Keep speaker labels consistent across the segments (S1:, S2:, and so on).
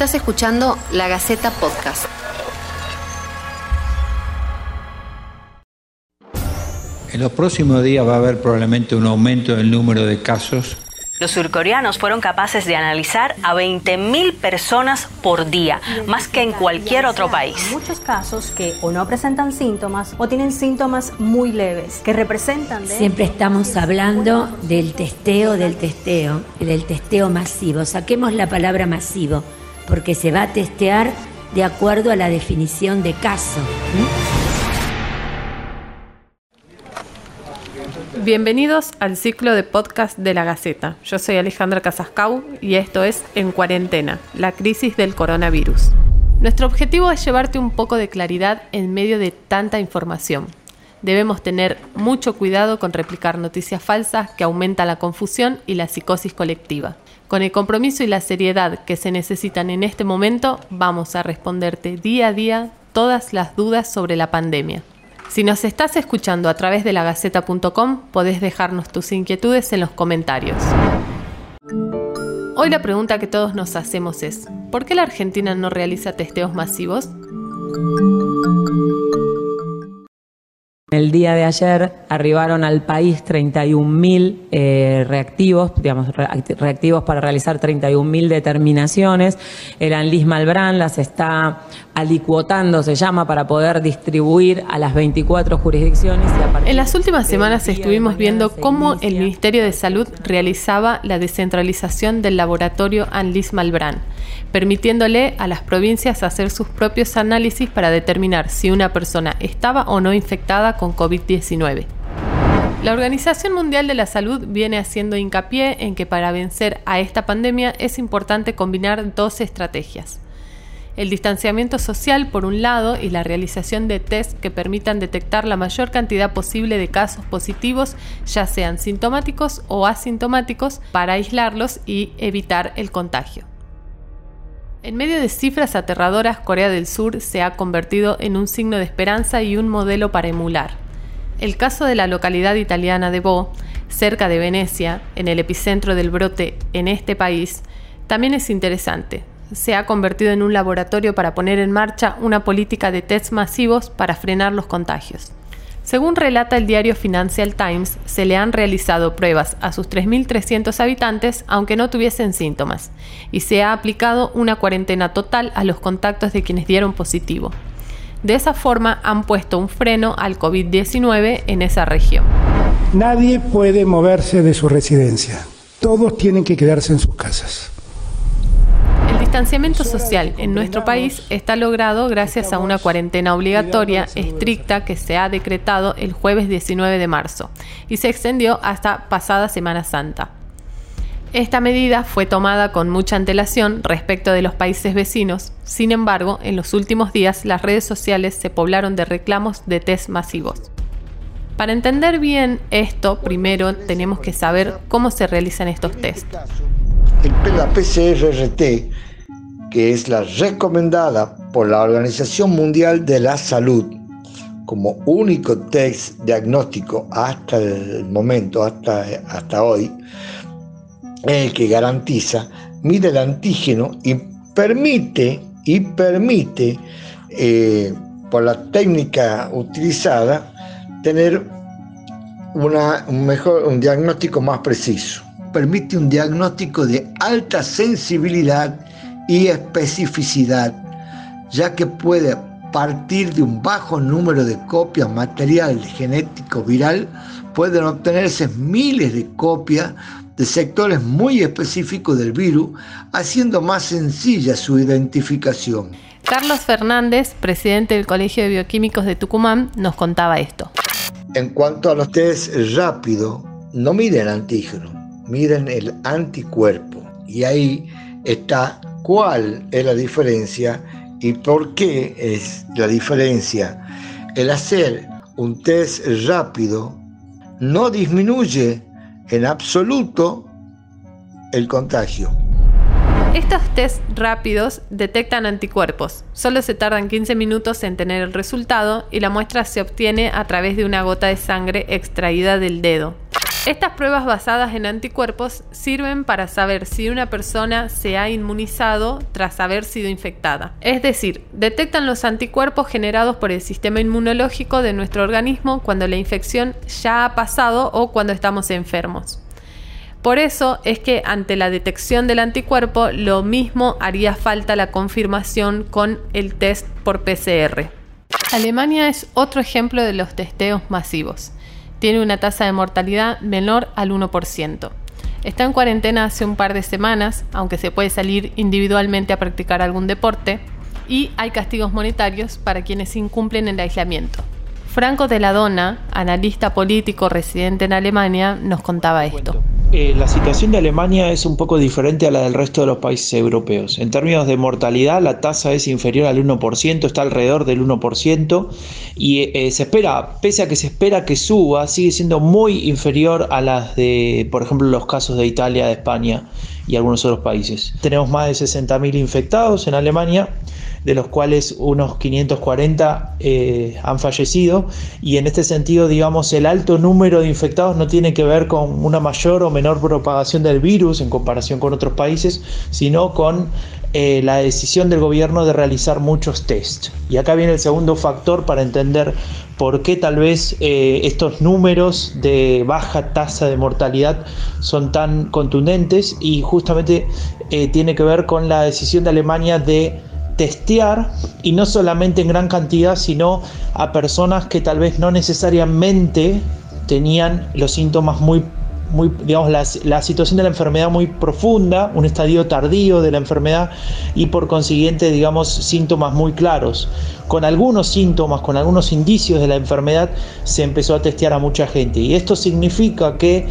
S1: Estás escuchando La Gaceta Podcast.
S2: En los próximos días va a haber probablemente un aumento del número de casos
S3: los surcoreanos fueron capaces de analizar a 20.000 personas por día, más que en cualquier otro país.
S4: Muchos casos que o no presentan síntomas o tienen síntomas muy leves, que representan...
S5: Siempre estamos hablando del testeo, del testeo, del testeo masivo. Saquemos la palabra masivo, porque se va a testear de acuerdo a la definición de caso.
S6: Bienvenidos al ciclo de podcast de la Gaceta. Yo soy Alejandra Casascau y esto es En Cuarentena, la crisis del coronavirus. Nuestro objetivo es llevarte un poco de claridad en medio de tanta información. Debemos tener mucho cuidado con replicar noticias falsas que aumentan la confusión y la psicosis colectiva. Con el compromiso y la seriedad que se necesitan en este momento, vamos a responderte día a día todas las dudas sobre la pandemia. Si nos estás escuchando a través de lagaceta.com, podés dejarnos tus inquietudes en los comentarios. Hoy la pregunta que todos nos hacemos es, ¿por qué la Argentina no realiza testeos masivos?
S7: El día de ayer arribaron al país 31.000 eh, reactivos, digamos, reactivos para realizar 31.000 determinaciones. El ANLIS Malbrán las está alicuotando, se llama, para poder distribuir a las 24 jurisdicciones.
S6: en las últimas semanas estuvimos viendo cómo el Ministerio de Salud realizaba la descentralización del laboratorio ANLIS Malbrán permitiéndole a las provincias hacer sus propios análisis para determinar si una persona estaba o no infectada con COVID-19. La Organización Mundial de la Salud viene haciendo hincapié en que para vencer a esta pandemia es importante combinar dos estrategias. El distanciamiento social por un lado y la realización de test que permitan detectar la mayor cantidad posible de casos positivos, ya sean sintomáticos o asintomáticos, para aislarlos y evitar el contagio. En medio de cifras aterradoras, Corea del Sur se ha convertido en un signo de esperanza y un modelo para emular. El caso de la localidad italiana de Bo, cerca de Venecia, en el epicentro del brote en este país, también es interesante. Se ha convertido en un laboratorio para poner en marcha una política de tests masivos para frenar los contagios. Según relata el diario Financial Times, se le han realizado pruebas a sus 3.300 habitantes aunque no tuviesen síntomas, y se ha aplicado una cuarentena total a los contactos de quienes dieron positivo. De esa forma han puesto un freno al COVID-19 en esa región.
S8: Nadie puede moverse de su residencia. Todos tienen que quedarse en sus casas
S6: distanciamiento social en nuestro país está logrado gracias a una cuarentena obligatoria estricta que se ha decretado el jueves 19 de marzo y se extendió hasta pasada Semana Santa. Esta medida fue tomada con mucha antelación respecto de los países vecinos, sin embargo, en los últimos días las redes sociales se poblaron de reclamos de test masivos. Para entender bien esto, primero tenemos que saber cómo se realizan estos test.
S9: La PCR-RT que es la recomendada por la Organización Mundial de la Salud como único test diagnóstico hasta el momento, hasta, hasta hoy, el que garantiza, mide el antígeno y permite, y permite, eh, por la técnica utilizada, tener una, un, mejor, un diagnóstico más preciso. Permite un diagnóstico de alta sensibilidad y especificidad, ya que puede partir de un bajo número de copias material genético viral, pueden obtenerse miles de copias de sectores muy específicos del virus, haciendo más sencilla su identificación.
S6: Carlos Fernández, presidente del Colegio de Bioquímicos de Tucumán, nos contaba esto.
S9: En cuanto a los test rápidos, no miden antígeno, miden el anticuerpo. Y ahí está cuál es la diferencia y por qué es la diferencia. El hacer un test rápido no disminuye en absoluto el contagio.
S6: Estos test rápidos detectan anticuerpos. Solo se tardan 15 minutos en tener el resultado y la muestra se obtiene a través de una gota de sangre extraída del dedo. Estas pruebas basadas en anticuerpos sirven para saber si una persona se ha inmunizado tras haber sido infectada. Es decir, detectan los anticuerpos generados por el sistema inmunológico de nuestro organismo cuando la infección ya ha pasado o cuando estamos enfermos. Por eso es que ante la detección del anticuerpo lo mismo haría falta la confirmación con el test por PCR. Alemania es otro ejemplo de los testeos masivos tiene una tasa de mortalidad menor al 1%. Está en cuarentena hace un par de semanas, aunque se puede salir individualmente a practicar algún deporte, y hay castigos monetarios para quienes incumplen el aislamiento. Franco de la Dona, analista político residente en Alemania, nos contaba esto.
S10: Eh, la situación de Alemania es un poco diferente a la del resto de los países europeos. En términos de mortalidad, la tasa es inferior al 1%, está alrededor del 1%, y eh, se espera, pese a que se espera que suba, sigue siendo muy inferior a las de, por ejemplo, los casos de Italia, de España y algunos otros países. Tenemos más de 60.000 infectados en Alemania de los cuales unos 540 eh, han fallecido y en este sentido digamos el alto número de infectados no tiene que ver con una mayor o menor propagación del virus en comparación con otros países sino con eh, la decisión del gobierno de realizar muchos tests. Y acá viene el segundo factor para entender por qué tal vez eh, estos números de baja tasa de mortalidad son tan contundentes y justamente tiene que ver con la decisión de Alemania de testear y no solamente en gran cantidad, sino a personas que tal vez no necesariamente tenían los síntomas muy muy, digamos, la, la, situación de la enfermedad muy profunda, un estadio tardío de la enfermedad y por consiguiente, digamos, síntomas muy claros. Con algunos síntomas, con algunos indicios de la enfermedad, se empezó a testear a mucha gente. Y esto significa que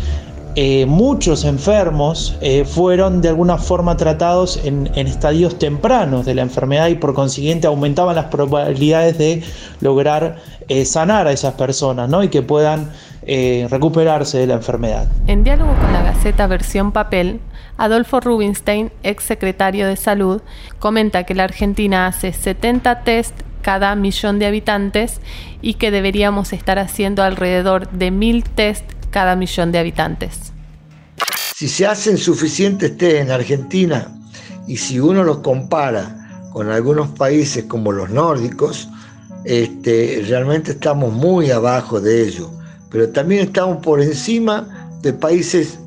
S10: eh, muchos enfermos eh, fueron de alguna forma tratados en, estadios tempranos de la enfermedad y por consiguiente aumentaban las probabilidades de lograr eh, sanar a esas personas ¿no? y que puedan recuperarse de la enfermedad.
S6: En diálogo con la Gaceta versión papel, Adolfo Rubinstein, ex secretario de Salud, comenta que la Argentina hace 70 test cada millón de habitantes y que deberíamos estar haciendo alrededor de mil test cada millón de habitantes.
S9: Si se hacen suficientes test en Argentina y si uno los compara con algunos países como los nórdicos, este, realmente estamos muy abajo de ellos, pero también estamos por encima de países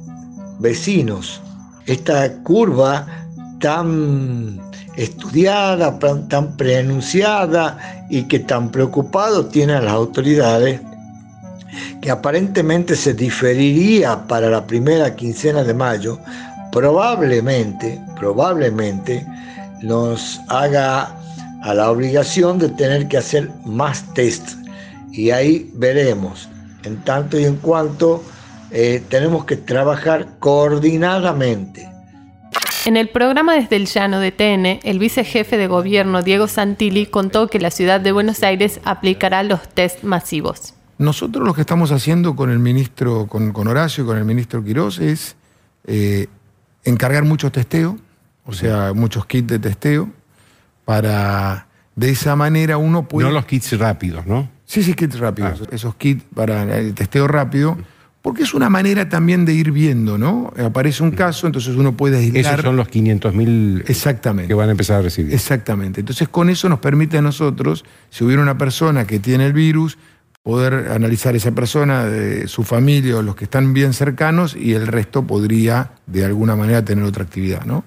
S9: vecinos. Esta curva tan estudiada, tan preanunciada y que tan preocupado tienen las autoridades que aparentemente se diferiría para la primera quincena de mayo, probablemente, probablemente nos haga a la obligación de tener que hacer más test. Y ahí veremos, en tanto y en cuanto eh, tenemos que trabajar coordinadamente.
S6: En el programa Desde el Llano de TN, el vicejefe de gobierno Diego Santilli contó que la ciudad de Buenos Aires aplicará los test masivos.
S11: Nosotros lo que estamos haciendo con el ministro, con, Horacio, con el ministro Quirós, es eh, encargar mucho testeo, o sea, muchos kits de testeo, para de esa manera uno puede...
S12: No los kits rápidos, ¿no?
S11: Sí, sí, kits rápidos. Ah. Esos kits para el testeo rápido, porque es una manera también de ir viendo, ¿no? Aparece un caso, entonces uno puede aislar...
S12: Esos son los 500.000
S11: Exactamente.
S12: que van a empezar a recibir.
S11: Exactamente. Entonces con eso nos permite a nosotros, si hubiera una persona que tiene el virus, poder analizar esa persona, de su familia o los que están bien cercanos y el resto podría de alguna manera tener otra actividad, ¿no?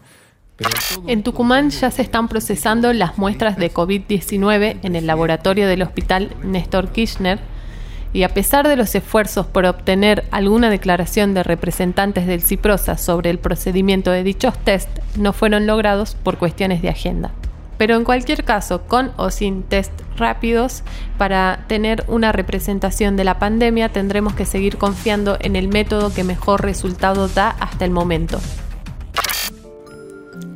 S6: En Tucumán ya se están procesando las muestras de COVID-19 en el laboratorio del hospital Néstor Kirchner y a pesar de los esfuerzos por obtener alguna declaración de representantes del CIPROSA sobre el procedimiento de dichos test, no fueron logrados por cuestiones de agenda. Pero en cualquier caso, con o sin test rápidos, para tener una representación de la pandemia tendremos que seguir confiando en el método que mejor resultado da hasta el momento.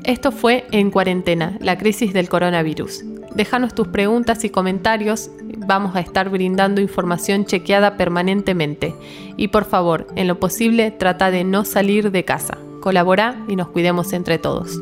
S6: Esto fue En Cuarentena, la crisis del coronavirus. Déjanos tus preguntas y comentarios, vamos a estar brindando información chequeada permanentemente. Y por favor, en lo posible, trata de no salir de casa. Colabora y nos cuidemos entre todos.